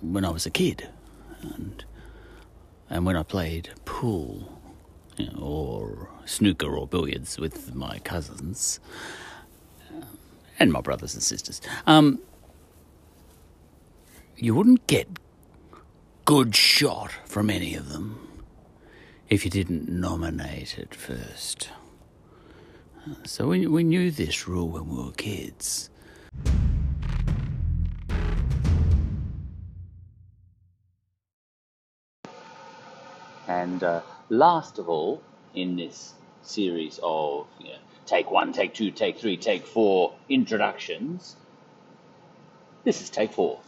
when I was a kid, and and when I played pool, you know, or snooker or billiards with my cousins um, and my brothers and sisters. Um, you wouldn't get good shot from any of them if you didn't nominate it first. So we, we knew this rule when we were kids. And uh, last of all, in this series of you know, take one, take two, take three, take four introductions, this is take four.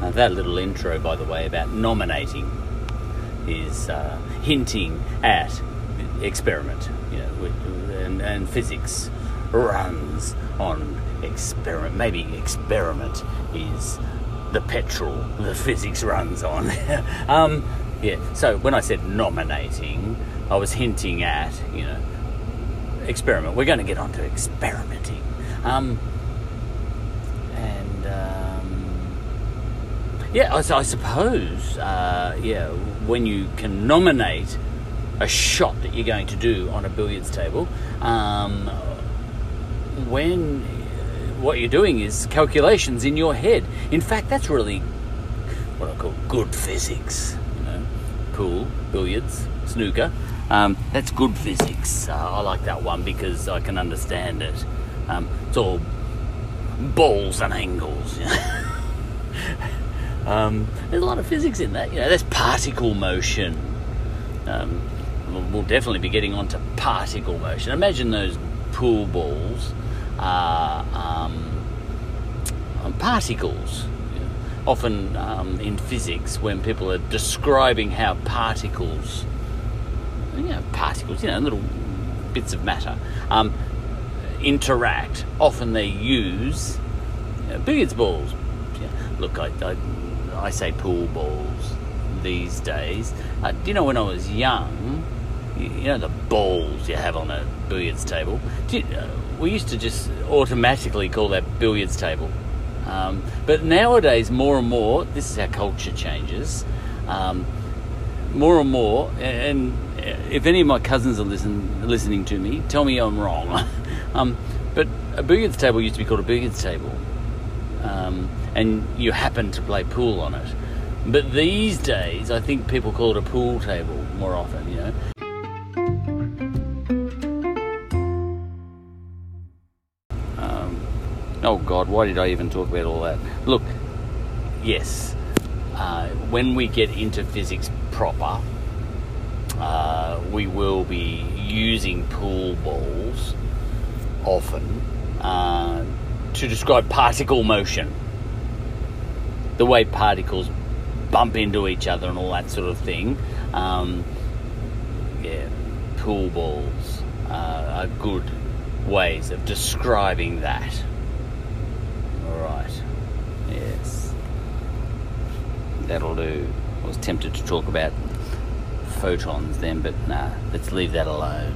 Uh, that little intro, by the way, about nominating is uh, hinting at experiment, you know, and, and physics runs on experiment. Maybe experiment is the petrol the physics runs on. um, yeah. So when I said nominating, I was hinting at you know experiment. We're going to get onto experimenting. Um, and um, yeah, I, I suppose uh, yeah when you can nominate a shot that you're going to do on a billiards table, um, when what you're doing is calculations in your head. In fact, that's really what I call good physics. You know, pool, billiards, snooker. Um, that's good physics. Uh, I like that one because I can understand it. Um, it's all balls and angles. Um, there's a lot of physics in that. You know, there's particle motion. Um, we'll definitely be getting onto particle motion. Imagine those pool balls are um, particles. Often um, in physics, when people are describing how particles, you know, particles, you know, little bits of matter, um, interact, often they use you know, billiards balls. Look, I, I, I say pool balls these days. Uh, do you know when I was young, you, know the balls you have on a billiards table? Uh, we used to just automatically call that billiards table. Um, but nowadays, more and more, this is how culture changes. Um, more and more, and if any of my cousins are listen, listening to me, tell me I'm wrong. um, but a billiards table used to be called a billiards table, um, and you happen to play pool on it. But these days, I think people call it a pool table more often, you know. Oh God, why did I even talk about all that? Look, yes, uh, when we get into physics proper, uh, we will be using pool balls often uh, to describe particle motion. The way particles bump into each other and all that sort of thing. Um, yeah, pool balls uh, are good ways of describing that. All right. Yes. That'll do. I was tempted to talk about photons then, but nah, let's leave that alone.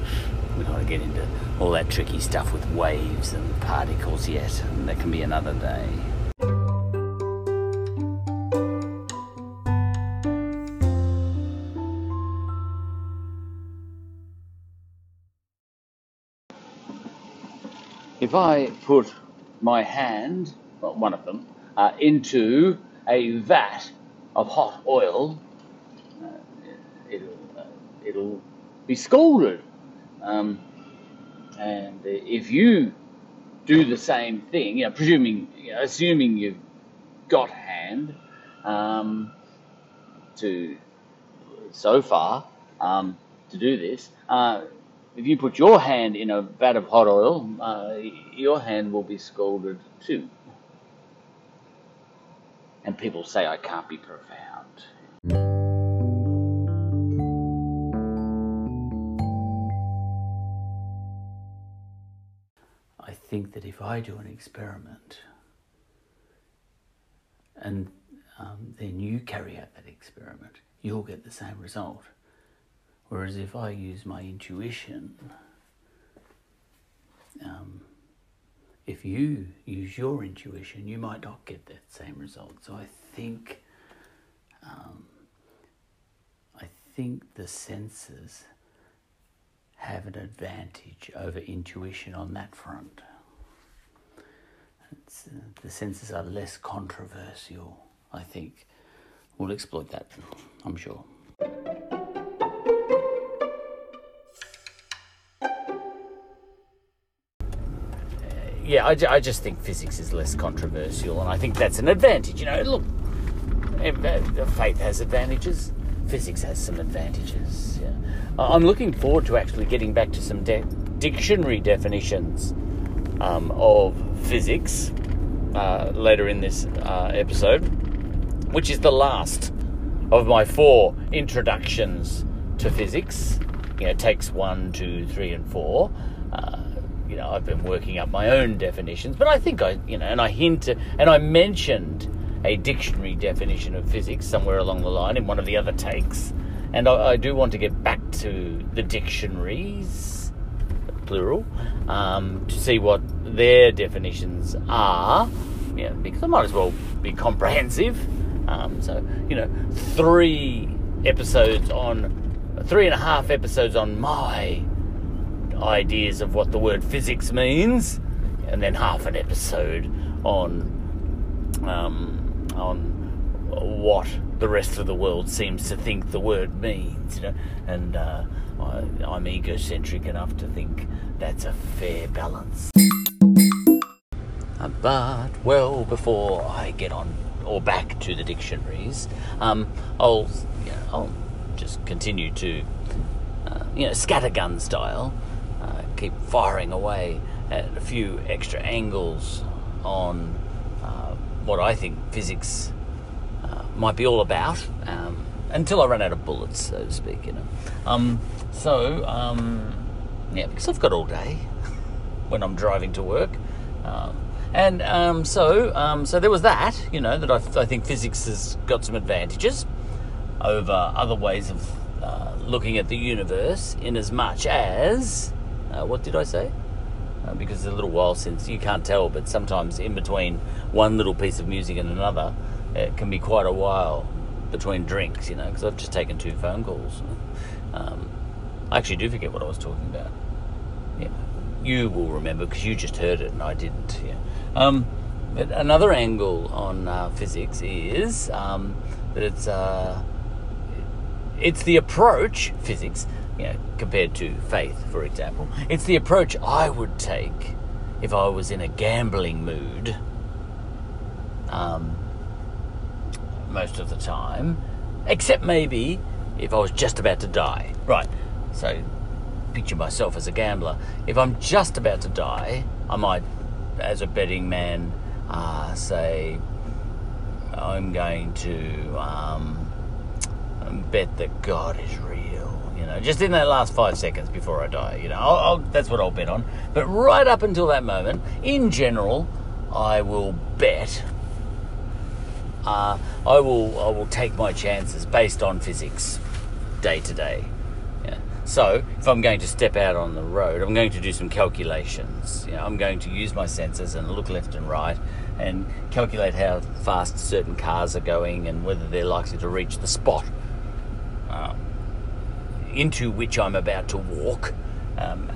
we don't want to get into all that tricky stuff with waves and particles yet, and that can be another day. if I put my hand, well, one of them, uh, into a vat of hot oil, uh, it'll, uh, it'll be scalded. Um, and if you do the same thing, you know, presuming, you know, assuming you've got hand um, to so far um, to do this, uh, if you put your hand in a vat of hot oil, uh, your hand will be scalded too. And people say I can't be profound. I think that if I do an experiment and um, then you carry out that experiment, you'll get the same result. Whereas if I use my intuition, um, if you use your intuition, you might not get that same result. So I think, um, I think the senses have an advantage over intuition on that front. Uh, the senses are less controversial, I think. We'll exploit that, I'm sure. Yeah, I, I just think physics is less controversial, and I think that's an advantage. You know, look, uh, faith has advantages, physics has some advantages. Yeah. I'm looking forward to actually getting back to some de- dictionary definitions um, of physics uh, later in this uh, episode, which is the last of my four introductions to physics. You know, takes one, two, three, and four. Uh, know, I've been working up my own definitions, but I think I, you know, and I hint and I mentioned a dictionary definition of physics somewhere along the line in one of the other takes, and I, I do want to get back to the dictionaries, plural, um, to see what their definitions are. Yeah, because I might as well be comprehensive. Um, so you know, three episodes on, three and a half episodes on my ideas of what the word physics means, and then half an episode on um, on what the rest of the world seems to think the word means. You know, and uh, I, I'm egocentric enough to think that's a fair balance. Uh, but well, before I get on or back to the dictionaries, um, I'll you know, I'll just continue to uh, you know scattergun style keep firing away at a few extra angles on uh, what I think physics uh, might be all about um, until I run out of bullets, so to speak. You know. Um, so um, yeah, because I've got all day when I'm driving to work. Um, and um, so, um, so there was that, you know, that I, I, think physics has got some advantages over other ways of uh, looking at the universe, in as much as uh, what did I say? Uh, because it's a little while since you can't tell, but sometimes in between one little piece of music and another, it can be quite a while between drinks, you know, because I've just taken two phone calls. Um, I actually do forget what I was talking about. Yeah, you will remember because you just heard it and I didn't. Yeah. Um, but another angle on uh, physics is um, that it's uh, it's the approach physics you know, compared to faith, for example. It's the approach I would take if I was in a gambling mood um, most of the time, except maybe if I was just about to die. Right, so picture myself as a gambler. If I'm just about to die, I might, as a betting man, uh, say, I'm going to um, bet that God is real know, just in that last five seconds before I die. You know, I'll, I'll, that's what I'll bet on. But right up until that moment, in general, I will bet. Uh, I will I will take my chances based on physics, day to day. Yeah. So if I'm going to step out on the road, I'm going to do some calculations. You know, I'm going to use my senses and look left and right and calculate how fast certain cars are going and whether they're likely to reach the spot. Um, into which I'm about to walk. Um,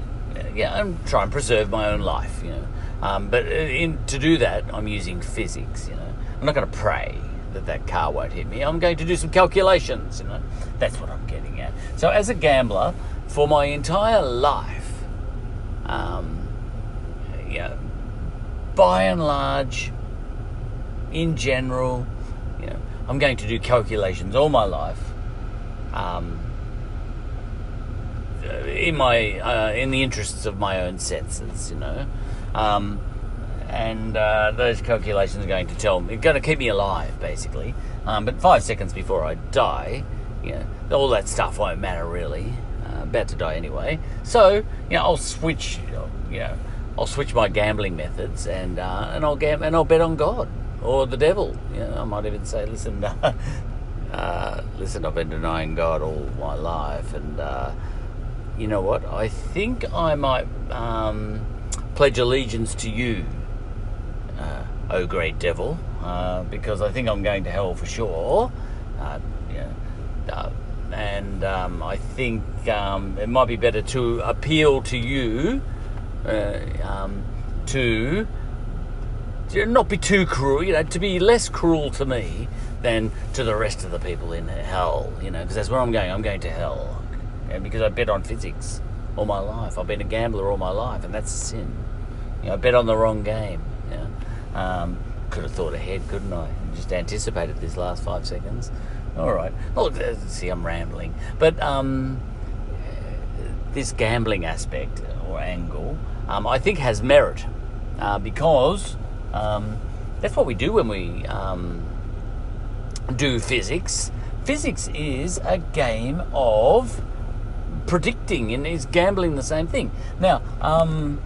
yeah, and try and preserve my own life, you know. Um, but in, to do that, I'm using physics, you know. I'm not going to pray that that car won't hit me. I'm going to do some calculations, you know. That's what I'm getting at. So as a gambler, for my entire life, um, yeah, by and large, in general, you know, I'm going to do calculations all my life. Um, in my uh, in the interests of my own senses, you know. Um, and uh, those calculations are going to tell me, going to keep me alive, basically. Um, but five seconds before I die, you know, all that stuff won't matter really. Uh, about to die anyway, so you know, I'll switch. You know, I'll switch my gambling methods, and uh, and I'll gam- and I'll bet on God or the devil. You know, I might even say, listen, uh, listen, I've been denying God all my life, and uh, you know what? I think I might um, pledge allegiance to you, uh, oh great devil, uh, because I think I'm going to hell for sure. Uh, yeah, uh, and um, I think um, it might be better to appeal to you uh, um, to, not be too cruel, you know, to be less cruel to me than to the rest of the people in hell, you know, because that's where I'm going. I'm going to hell. Because I bet on physics all my life. I've been a gambler all my life, and that's a sin. You know, I bet on the wrong game. Yeah. Um, could have thought ahead, couldn't I? Just anticipated this last five seconds. All right. Oh, see, I'm rambling. But um, this gambling aspect or angle, um, I think, has merit uh, because um, that's what we do when we um, do physics. Physics is a game of predicting, and is gambling the same thing. Now, um,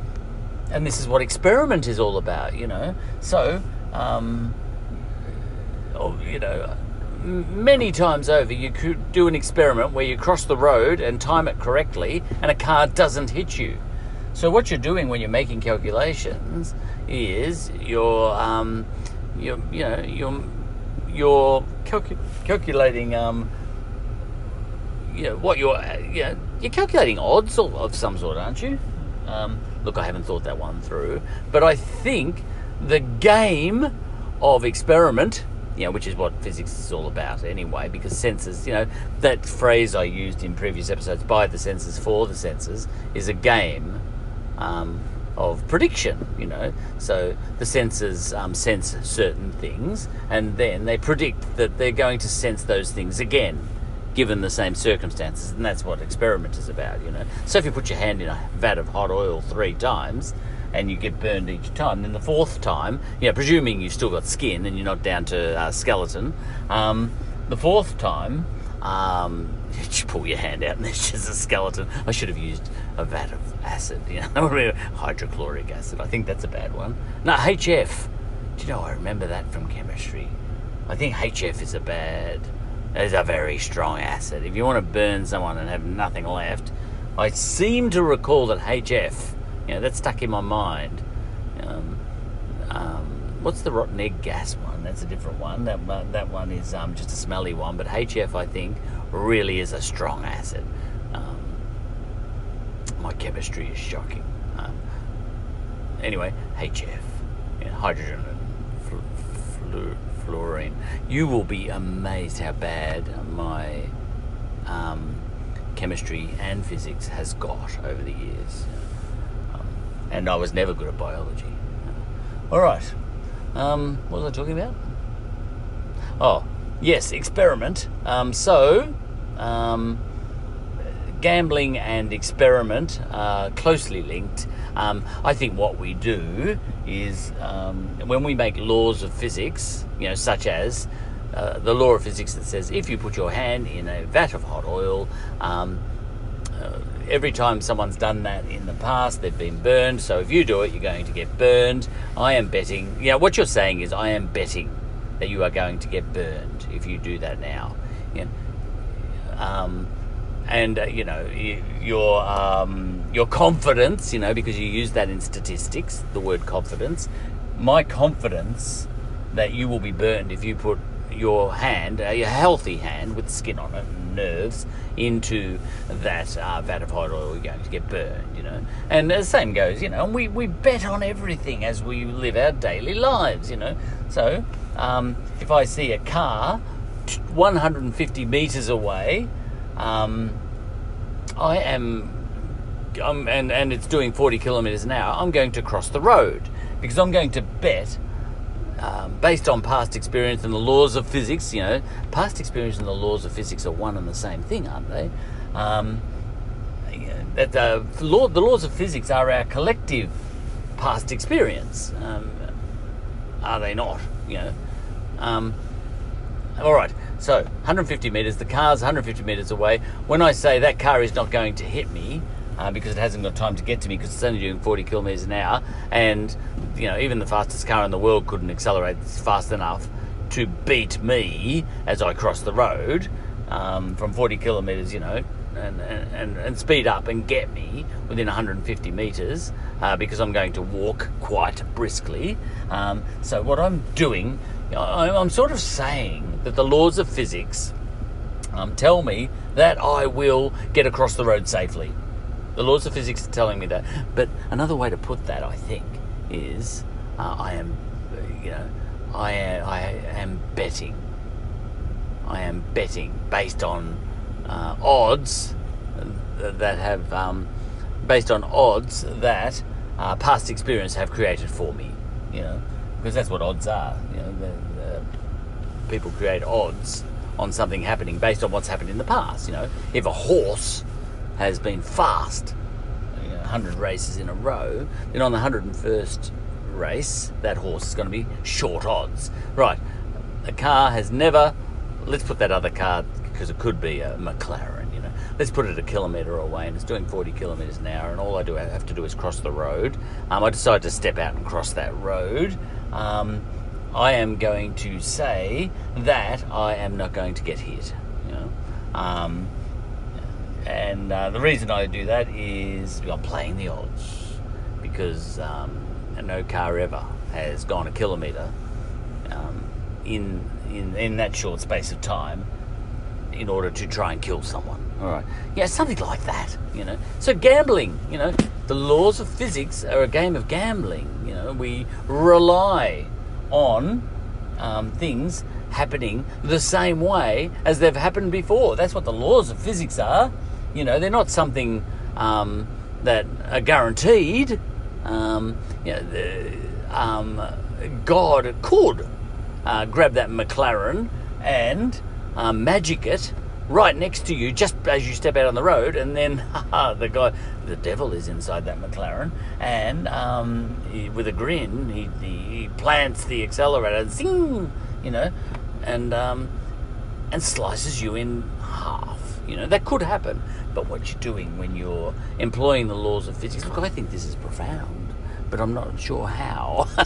and this is what experiment is all about, you know. So, um, oh, you know, many times over, you could do an experiment where you cross the road and time it correctly, and a car doesn't hit you. So, what you're doing when you're making calculations is you're, um, you're you know, you're you're calcu- calculating um, you know, what you're you know, you're calculating odds of, some sort, aren't you? Um, look, I haven't thought that one through, but I think the game of experiment, you know, which is what physics is all about anyway, because senses, you know, that phrase I used in previous episodes, by the senses, for the senses, is a game. Um, of prediction, you know. So the senses um, sense certain things, and then they predict that they're going to sense those things again, given the same circumstances, and that's what experiment is about, you know. So if you put your hand in a vat of hot oil three times, and you get burned each time, then the fourth time, you know, presuming you've still got skin and you're not down to uh, skeleton, um, the fourth time. Um, you pull your hand out and there's just a skeleton. I should have used a vat of acid, you know, hydrochloric acid. I think that's a bad one. No, HF. Do you know, I remember that from chemistry. I think HF is a bad, is a very strong acid. If you want to burn someone and have nothing left, I seem to recall that HF, you know, that stuck in my mind. Um, um, what's the rotten egg gas one? That's a different one. That one, that one is um, just a smelly one. But HF, I think, really is a strong acid. Um, my chemistry is shocking. Um, anyway, HF, hydrogen and fl- fl- fluorine. You will be amazed how bad my um, chemistry and physics has got over the years. Um, and I was never good at biology. All right. Um, what was I talking about? Oh, yes, experiment. Um, so, um, gambling and experiment are closely linked. Um, I think what we do is um, when we make laws of physics, you know, such as uh, the law of physics that says if you put your hand in a vat of hot oil, um, uh, every time someone's done that in the past, they've been burned. So if you do it, you're going to get burned. I am betting. You know, what you're saying is, I am betting that you are going to get burned if you do that now. Um, and uh, you know you, your um, your confidence, you know, because you use that in statistics, the word confidence. My confidence that you will be burned if you put your hand, a healthy hand with skin on it and nerves, into that uh, vat of hot oil, you're going to get burned, you know. And the same goes, you know, and we, we bet on everything as we live our daily lives, you know. So um, if I see a car 150 meters away, um, I am, I'm, and, and it's doing 40 kilometers an hour, I'm going to cross the road because I'm going to bet um, based on past experience and the laws of physics, you know, past experience and the laws of physics are one and the same thing, aren't they? Um, that uh, law, the laws of physics are our collective past experience, um, are they not? You know. All right. So 150 meters. The car's 150 meters away. When I say that car is not going to hit me, uh, because it hasn't got time to get to me because it's only doing 40 kilometers an hour, and you know even the fastest car in the world couldn't accelerate fast enough. to beat me as I cross the road um, from 40 kilometres, you know, and, and, and speed up and get me within 150 metres uh, because I'm going to walk quite briskly. Um, so, what I'm doing, I'm sort of saying that the laws of physics um, tell me that I will get across the road safely. The laws of physics are telling me that. But another way to put that, I think, is uh, I am, you know, I am, I am betting. I am betting based on uh, odds that have, um, based on odds that uh, past experience have created for me. You know, because that's what odds are. You know, the, the people create odds on something happening based on what's happened in the past. You know, if a horse has been fast, you know, 100 races in a row, then on the 101st race, that horse is going to be short odds. Right, a car has never, let's put that other car, because it could be a McLaren, you know, let's put it a kilometre away and it's doing 40 kilometres an hour, and all I do have to do is cross the road. Um, I decide to step out and cross that road. Um, I am going to say that I am not going to get hit. You know, um, and uh, the reason I do that is I'm playing the odds because um, no car ever has gone a kilometre um, in, in in that short space of time in order to try and kill someone. All right, yeah, something like that. You know, so gambling. You know, the laws of physics are a game of gambling. You know, we rely on um, things happening the same way as they've happened before. That's what the laws of physics are. You know, they're not something um, that are guaranteed. Um, you know, the, um, God could uh, grab that McLaren and uh, magic it right next to you just as you step out on the road, and then the guy, the devil is inside that McLaren, and um, he, with a grin, he, he, plants the accelerator, zing, you know, and um, and slices you in half. You know that could happen, but what you're doing when you're employing the laws of physics, look, I think this is profound, but I'm not sure how.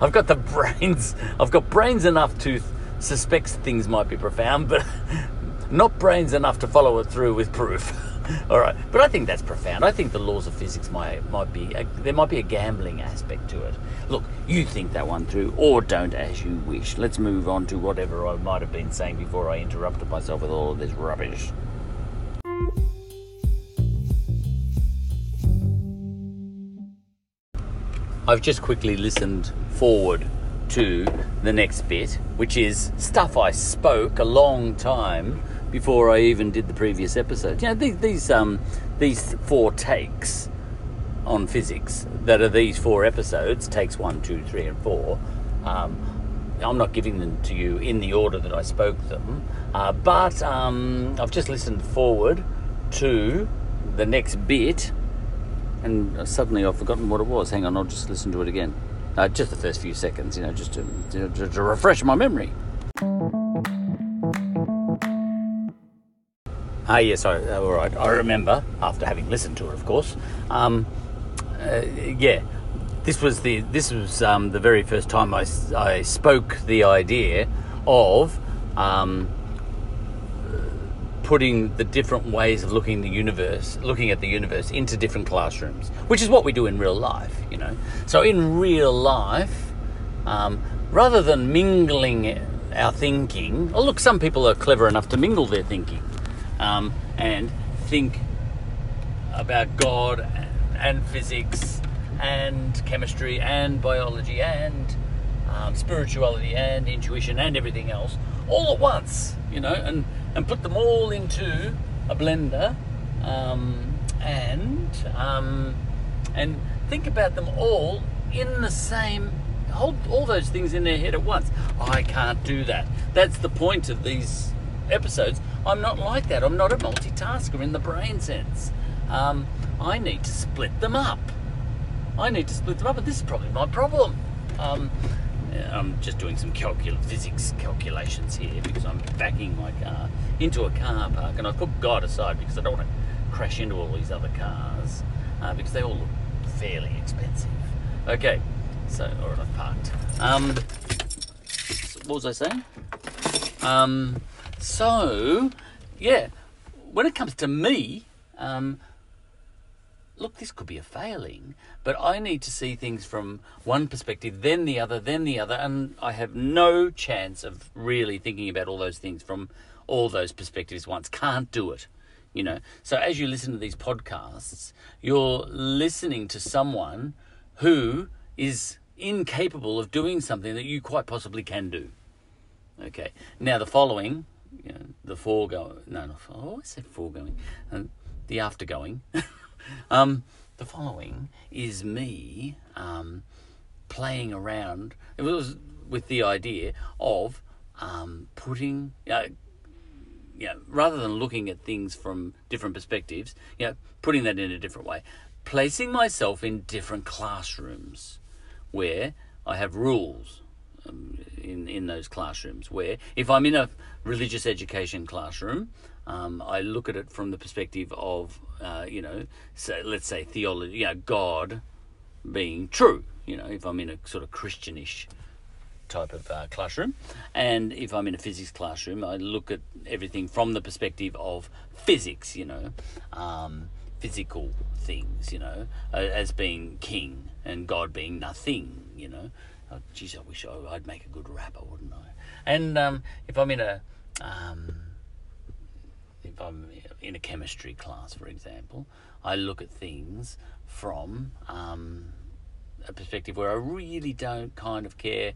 I've got the brains. I've got brains enough to suspects things might be profound, but not brains enough to follow it through with proof. All right, but I think that's profound. I think the laws of physics might might be a, there might be a gambling aspect to it. Look, you think that one through, or don't as you wish. Let's move on to whatever I might have been saying before I interrupted myself with all of this rubbish. I've just quickly listened forward to the next bit, which is stuff I spoke a long time before I even did the previous episode. You know, these these um these four takes on physics that are these four episodes, takes one, two, three, and four. Um, I'm not giving them to you in the order that I spoke them, uh, but um, I've just listened forward to the next bit, and suddenly I've forgotten what it was. Hang on, I'll just listen to it again. Uh, just the first few seconds, you know, just to, to, to refresh my memory. Ah, yes, I, uh, all right. I remember after having listened to it, of course. Um, uh, yeah, this was the this was um, the very first time I, I spoke the idea of um, putting the different ways of looking the universe, looking at the universe into different classrooms, which is what we do in real life, you know. So in real life, um, rather than mingling our thinking, oh look, some people are clever enough to mingle their thinking um, and think about God and physics and chemistry and biology and um, spirituality and intuition and everything else all at once, you know, and and put them all into a blender um, and um, and think about them all in the same hold all those things in their head at once. I can't do that. That's the point of these episodes. I'm not like that. I'm not a multitasker in the brain sense. Um, i need to split them up. I need to split them up and this is probably my problem. Um, I'm just doing some calcul- physics calculations here because I'm backing my car into a car park and I've put God aside because I don't want to crash into all these other cars uh, because they all look fairly expensive. Okay, so, or I've parked. Um, what was I saying? Um, so, yeah, when it comes to me, um, look, this could be a failing, but I need to see things from one perspective, then the other, then the other, and I have no chance of really thinking about all those things from all those perspectives once. Can't do it. You know, so as you listen to these podcasts, you're listening to someone who is incapable of doing something that you quite possibly can do. Okay. Now the following, you know, the foregoing. No, not. I always say foregoing. Uh, the aftergoing. um, the following is me um, playing around. It was with the idea of um, putting. You know, rather than looking at things from different perspectives, you know, putting that in a different way, placing myself in different classrooms where I have rules um, in in those classrooms. Where if I'm in a religious education classroom, um, I look at it from the perspective of uh, you know, say, let's say theology, you know, God being true. You know, if I'm in a sort of Christianish type of uh, classroom, and if I'm in a physics classroom, I look at everything from the perspective of physics. You know. Um, physical things, you know, as being king and God being nothing, you know. Oh, geez, I wish I, would make a good rapper, wouldn't I? And um, if I'm in a um, if I'm in a chemistry class, for example, I look at things from um, a perspective where I really don't kind of care.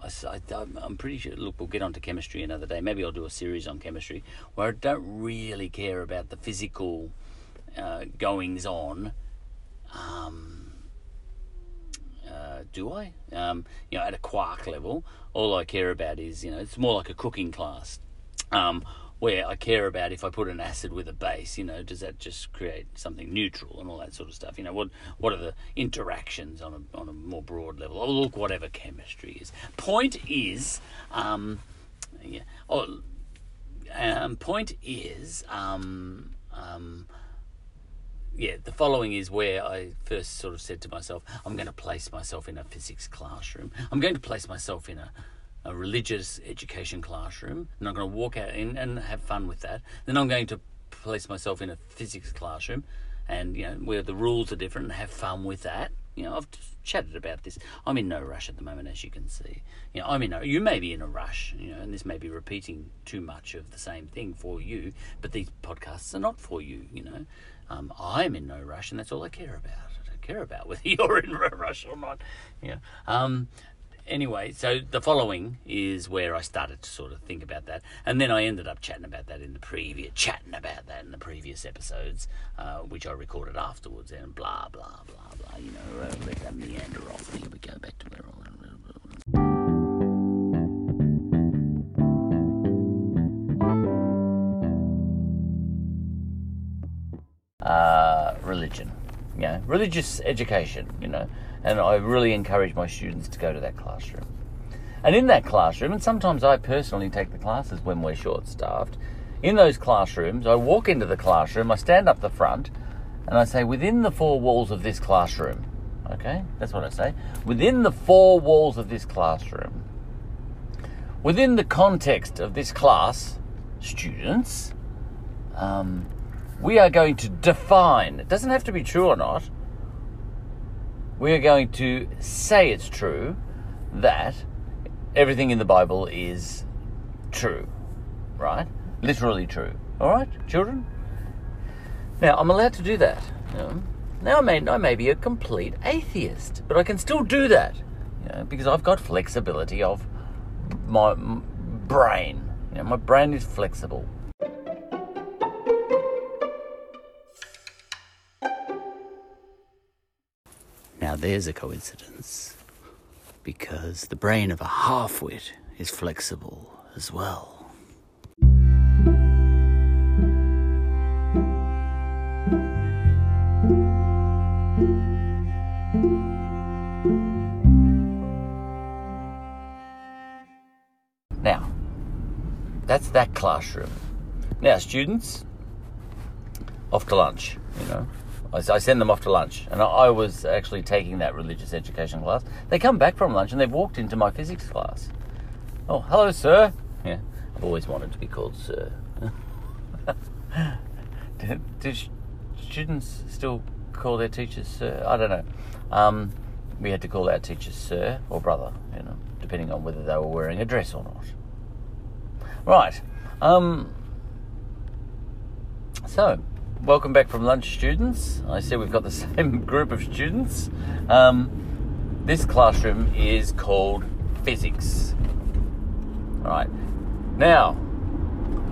I, am pretty sure. Look, we'll get onto chemistry another day. Maybe I'll do a series on chemistry where I don't really care about the physical uh, goings on. Um, uh, do I? Um, you know, at a quark level, all I care about is, you know, it's more like a cooking class. Um, where I care about if I put an acid with a base, you know, does that just create something neutral and all that sort of stuff? You know, what what are the interactions on a on a more broad level? Oh, look, whatever chemistry is. Point is, um, yeah. Oh, um, point is, um, um, yeah, the following is where I first sort of said to myself, I'm going to place myself in a physics classroom. I'm going to place myself in a, a religious education classroom, and I'm going to walk out in and have fun with that. Then I'm going to place myself in a physics classroom, and you know where the rules are different, and have fun with that. You know, I've chatted about this. I'm in no rush at the moment, as you can see. You know, I'm in no. You may be in a rush, you know, and this may be repeating too much of the same thing for you. But these podcasts are not for you. You know, um, I'm in no rush, and that's all I care about. I don't care about whether you're in a rush or not. Yeah. Um, anyway, so the following is where I started to sort of think about that, and then I ended up chatting about that in the previous chatting about that in the previous episodes, uh, which I recorded afterwards, and blah blah blah blah. You know, uh, let that meander off. Here we go back to where I uh, religion, know, religious education, you know, and I really encourage my students to go to that classroom. And in that classroom, and sometimes I personally take the classes when we're short staffed, in those classrooms, I walk into the classroom, I stand up the front, and I say, within the four walls of this classroom, okay, that's what I say, within the four walls of this classroom, within the context of this class, students, um, we are going to define, it doesn't have to be true or not, we are going to say it's true that everything in the Bible is true, right? Literally true. All right, children? Now, I'm allowed to do that. You know? Now, I may, I may be a complete atheist, but I can still do that you know, because I've got flexibility of my brain. You know, my brain is flexible. There's a coincidence, because the brain of a half-wit is flexible as well. Now, that's that classroom. Now, students, off to lunch, you know. I, send them off to lunch, and I, I was actually taking that religious education class. They come back from lunch and they've walked into my physics class. Oh, hello, sir. Yeah, I've always wanted to be called sir. do, do students still call their teachers sir? I don't know. Um, we had to call our teachers sir or brother, you know, depending on whether they were wearing a dress or not. Right. Um, so, welcome back from lunch, students. I see we've got the same group of students. Um, this classroom is called physics. All right. Now,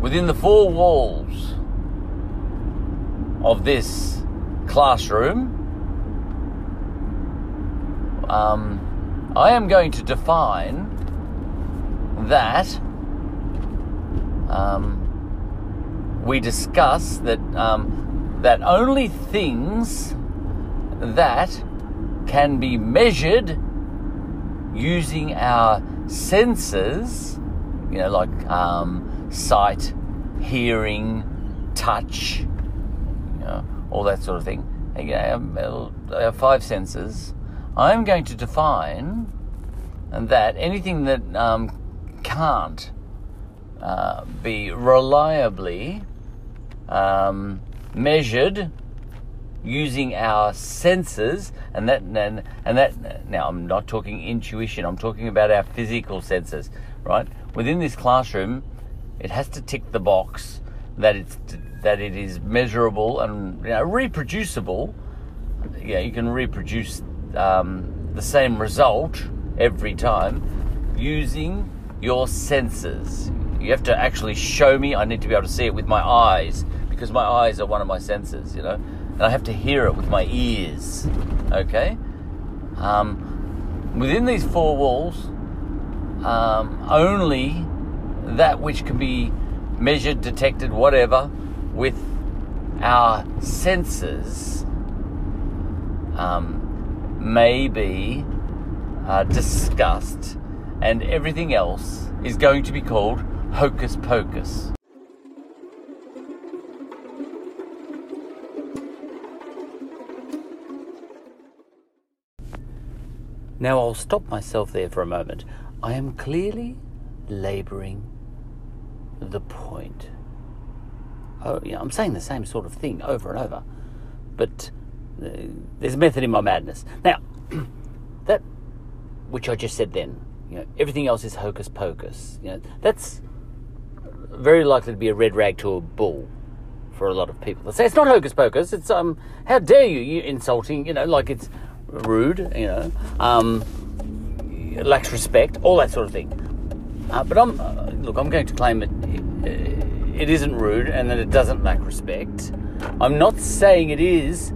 within the four walls of this classroom, um, I am going to define that um, we discuss that um, that only things that can be measured using our senses, you know, like um, sight, hearing, touch, you know, all that sort of thing. Again, our five senses. I'm going to define that anything that um, can't uh, be reliably um, measured using our senses and that and, and that now I'm not talking intuition I'm talking about our physical senses right? Within this classroom it has to tick the box that it's that it is measurable and you know, reproducible. Yeah you can reproduce um, the same result every time using your senses. You have to actually show me I need to be able to see it with my eyes because my eyes are one of my senses you know and I have to hear it with my ears. Okay? Um, within these four walls, um, only that which can be measured, detected, whatever, with our senses um, may be uh, discussed, and everything else is going to be called hocus pocus. Now I'll stop myself there for a moment. I am clearly labouring the point. Oh, yeah, I'm saying the same sort of thing over and over, but uh, there's a method in my madness. Now, that which I just said then, you know, everything else is hocus pocus. You know, that's very likely to be a red rag to a bull for a lot of people. They say it's not hocus pocus. It's um, how dare you? You insulting. You know, like it's rude, you know, um, lacks respect, all that sort of thing. Uh, but I'm uh, look, I'm going to claim it, it, it isn't rude and that it doesn't lack respect. I'm not saying it is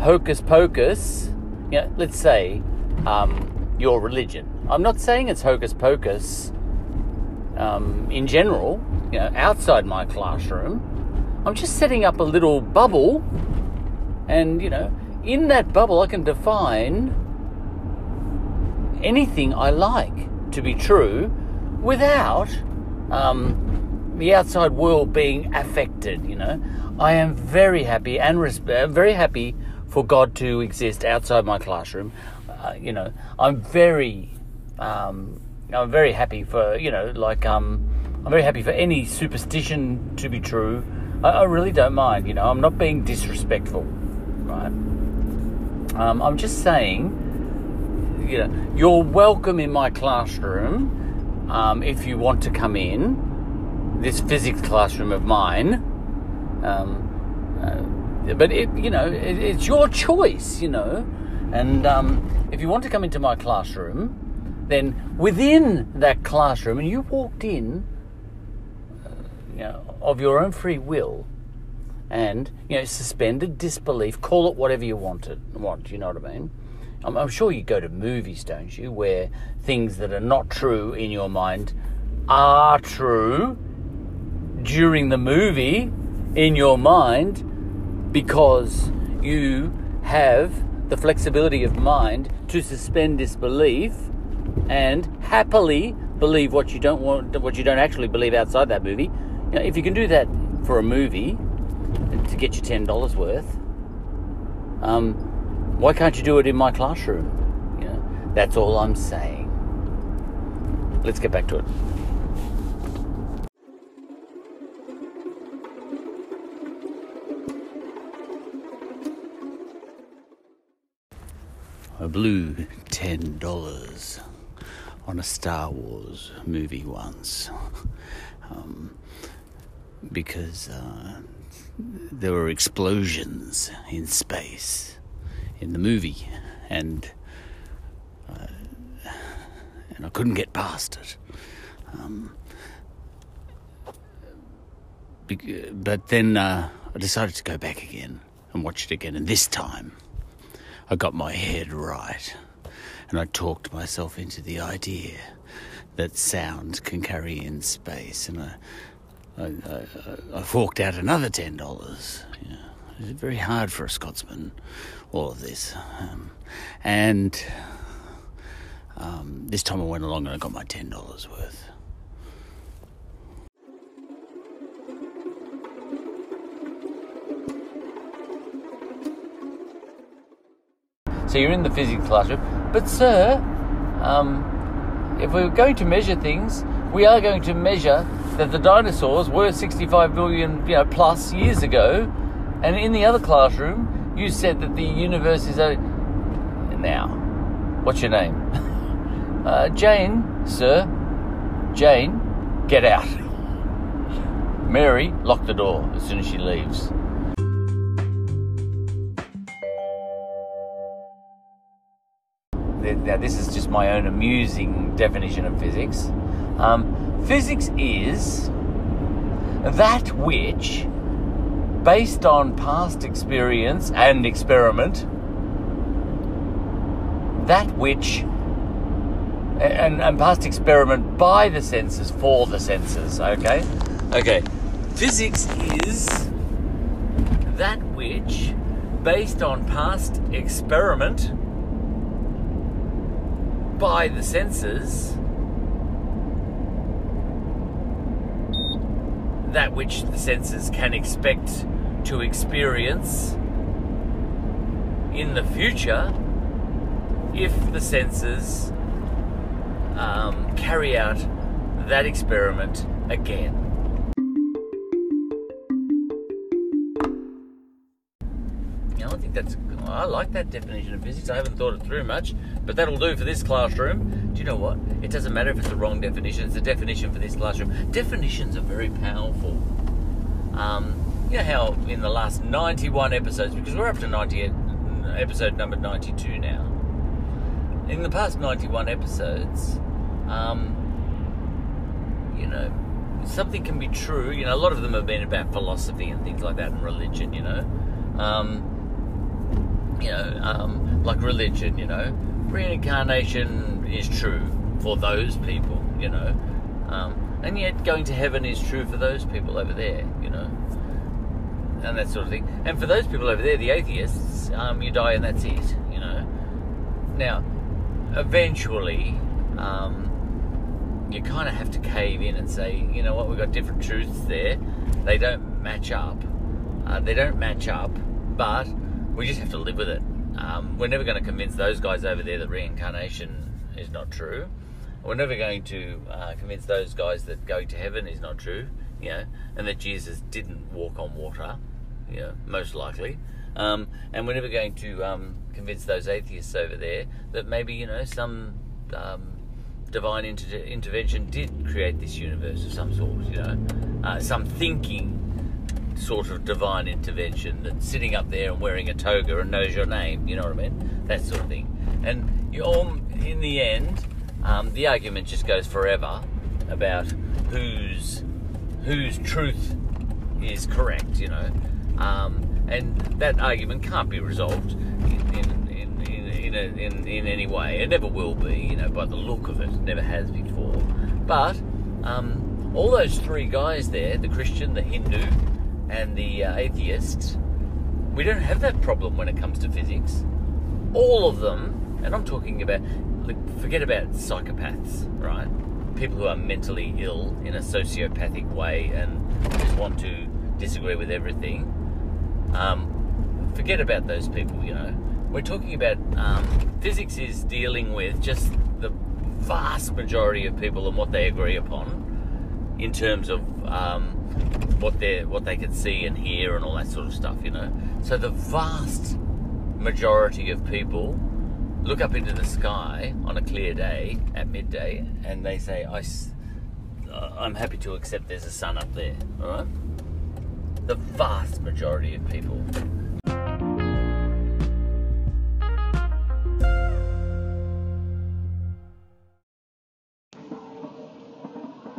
hocus pocus. You know, let's say um, your religion. I'm not saying it's hocus pocus um, in general. You know, outside my classroom. I'm just setting up a little bubble, and you know, in that bubble, I can define anything I like to be true without um, the outside world being affected. You know, I am very happy and res- uh, very happy for God to exist outside my classroom. Uh, you know, I'm very, um, I'm very happy for you know, like um, I'm very happy for any superstition to be true. I, I really don't mind. You know, I'm not being disrespectful, right? Um, I'm just saying, you know, you're welcome in my classroom um, if you want to come in. This physics classroom of mine. Um, uh, but it, you know, it, it's your choice, you know. And um, if you want to come into my classroom, then within that classroom, and you walked in, uh, you know, of your own free will, and you know suspended disbelief call it whatever you want it want you know what i mean? I'm, I'm, sure you go to movies don't you where things that are not true in your mind are true during the movie in your mind because you have the flexibility of mind to suspend disbelief and happily believe what you don't want what you don't actually believe outside that movie. You know, if you can do that for a movie to get you ten dollars worth. Um, why can't you do it in my classroom? You know, that's all I'm saying. let's get back to it. I blew ten dollars on a Star Wars movie once um, because uh, there were explosions in space in the movie, and uh, and I couldn't get past it. Um, but then uh, I decided to go back again and watch it again, and this time I got my head right, and I talked myself into the idea that sound can carry in space, and I, I, I, I forked out another ten dollars. It's very hard for a Scotsman, all of this, um, and um, this time I went along and I got my ten dollars worth. So you're in the physics classroom. But, sir, um, if we're going to measure things, we are going to measure that the dinosaurs were 65 billion you know, plus years ago. And in the other classroom, you said that the universe is a. Now, what's your name? uh, Jane, sir. Jane, get out. Mary, lock the door as soon as she leaves. now this is just my own amusing definition of physics. Um, physics is that which, based on past experience and experiment, that which, and, and past experiment by the senses for the senses, okay? Okay. Physics is that which, based on past experiment, by the senses that which the senses can expect to experience in the future if the senses um, carry out that experiment again. Like that definition of physics. I haven't thought it through much, but that'll do for this classroom. Do you know what? It doesn't matter if it's the wrong definition. It's the definition for this classroom. Definitions are very powerful. Um, you know how in the last 91 episodes, because we're up to 98, episode number 92 now. In the past 91 episodes, um, you know, something can be true. You know, a lot of them have been about philosophy and things like that and religion, you know. Um, you know, um, like religion, you know, reincarnation is true for those people, you know, um, and yet going to heaven is true for those people over there, you know, and that sort of thing. And for those people over there, the atheists, um, you die and that's it, you know. Now, eventually, um, you kind of have to cave in and say, you know what, we've got different truths there. They don't match up. Uh, they don't match up, but we just have to live with it. Um, we're never going to convince those guys over there that reincarnation is not true. We're never going to uh, convince those guys that going to heaven is not true, you know, and that Jesus didn't walk on water, you know, most likely. Um, and we're never going to um, convince those atheists over there that maybe, you know, some um, divine inter- intervention did create this universe of some sort, you know, uh, some thinking sort of divine intervention that's sitting up there and wearing a toga and knows your name, you know what I mean? That sort of thing. And you all, in the end, um, the argument just goes forever about whose whose truth is correct, you know. Um, and that argument can't be resolved in, in, in, in, a, in, in any way. It never will be, you know, by the look of it. It never has before. But um, all those three guys there the Christian, the Hindu, and the uh, atheists, we don't have that problem when it comes to physics. All of them, and I'm talking about, forget about psychopaths, right? People who are mentally ill in a sociopathic way and just want to disagree with everything. Um, forget about those people, you know. We're talking about um, physics is dealing with just the vast majority of people and what they agree upon in terms of um, what they what they can see and hear and all that sort of stuff. You know, so the vast majority of people look up into the sky on a clear day at midday and they say, I, uh, I'm happy to accept there's a sun up there. All right? The vast majority of people.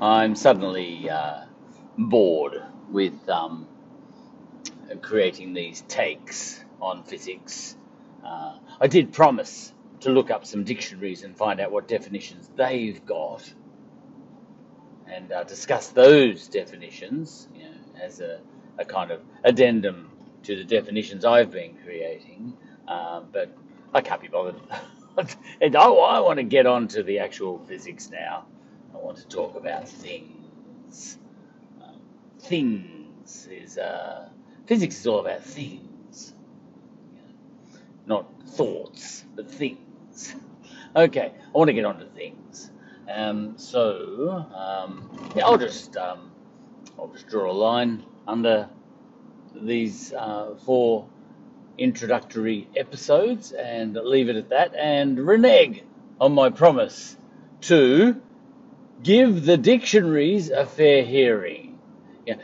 I'm suddenly uh, bored with um, creating these takes on physics. Uh, I did promise to look up some dictionaries and find out what definitions they've got and uh, discuss those definitions you know, as a, a, kind of addendum to the definitions I've been creating. Um, but I can't be bothered. and I want to get on to the actual physics now. I want to talk about things. Things is uh, physics is all about things, not thoughts, but things. Okay, I want to get on to things. Um, so um, yeah, I'll just um, I'll just draw a line under these uh, four introductory episodes and leave it at that and renege on my promise to give the dictionaries a fair hearing. Yeah,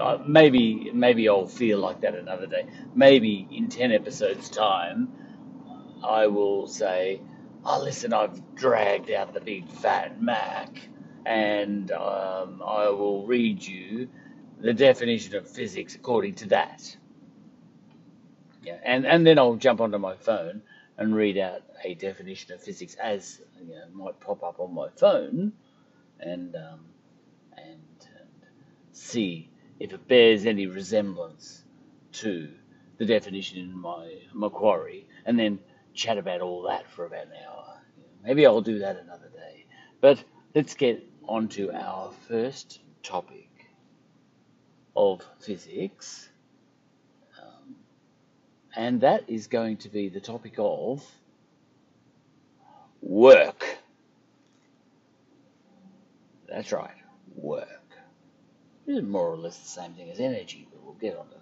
uh, maybe maybe I'll feel like that another day. Maybe in ten episodes' time, I will say, "Oh, listen, I've dragged out the big fat Mac, and um, I will read you the definition of physics according to that." Yeah, and and then I'll jump onto my phone and read out a definition of physics as you know, might pop up on my phone, and um, see if it bears any resemblance to the definition in my Macquarie, and then chat about all that for about an hour. Maybe I'll do that another day. But let's get on to our first topic of physics. Um, and that is going to be the topic of work. That's right, work. Is more or less the same thing as energy, but we'll get onto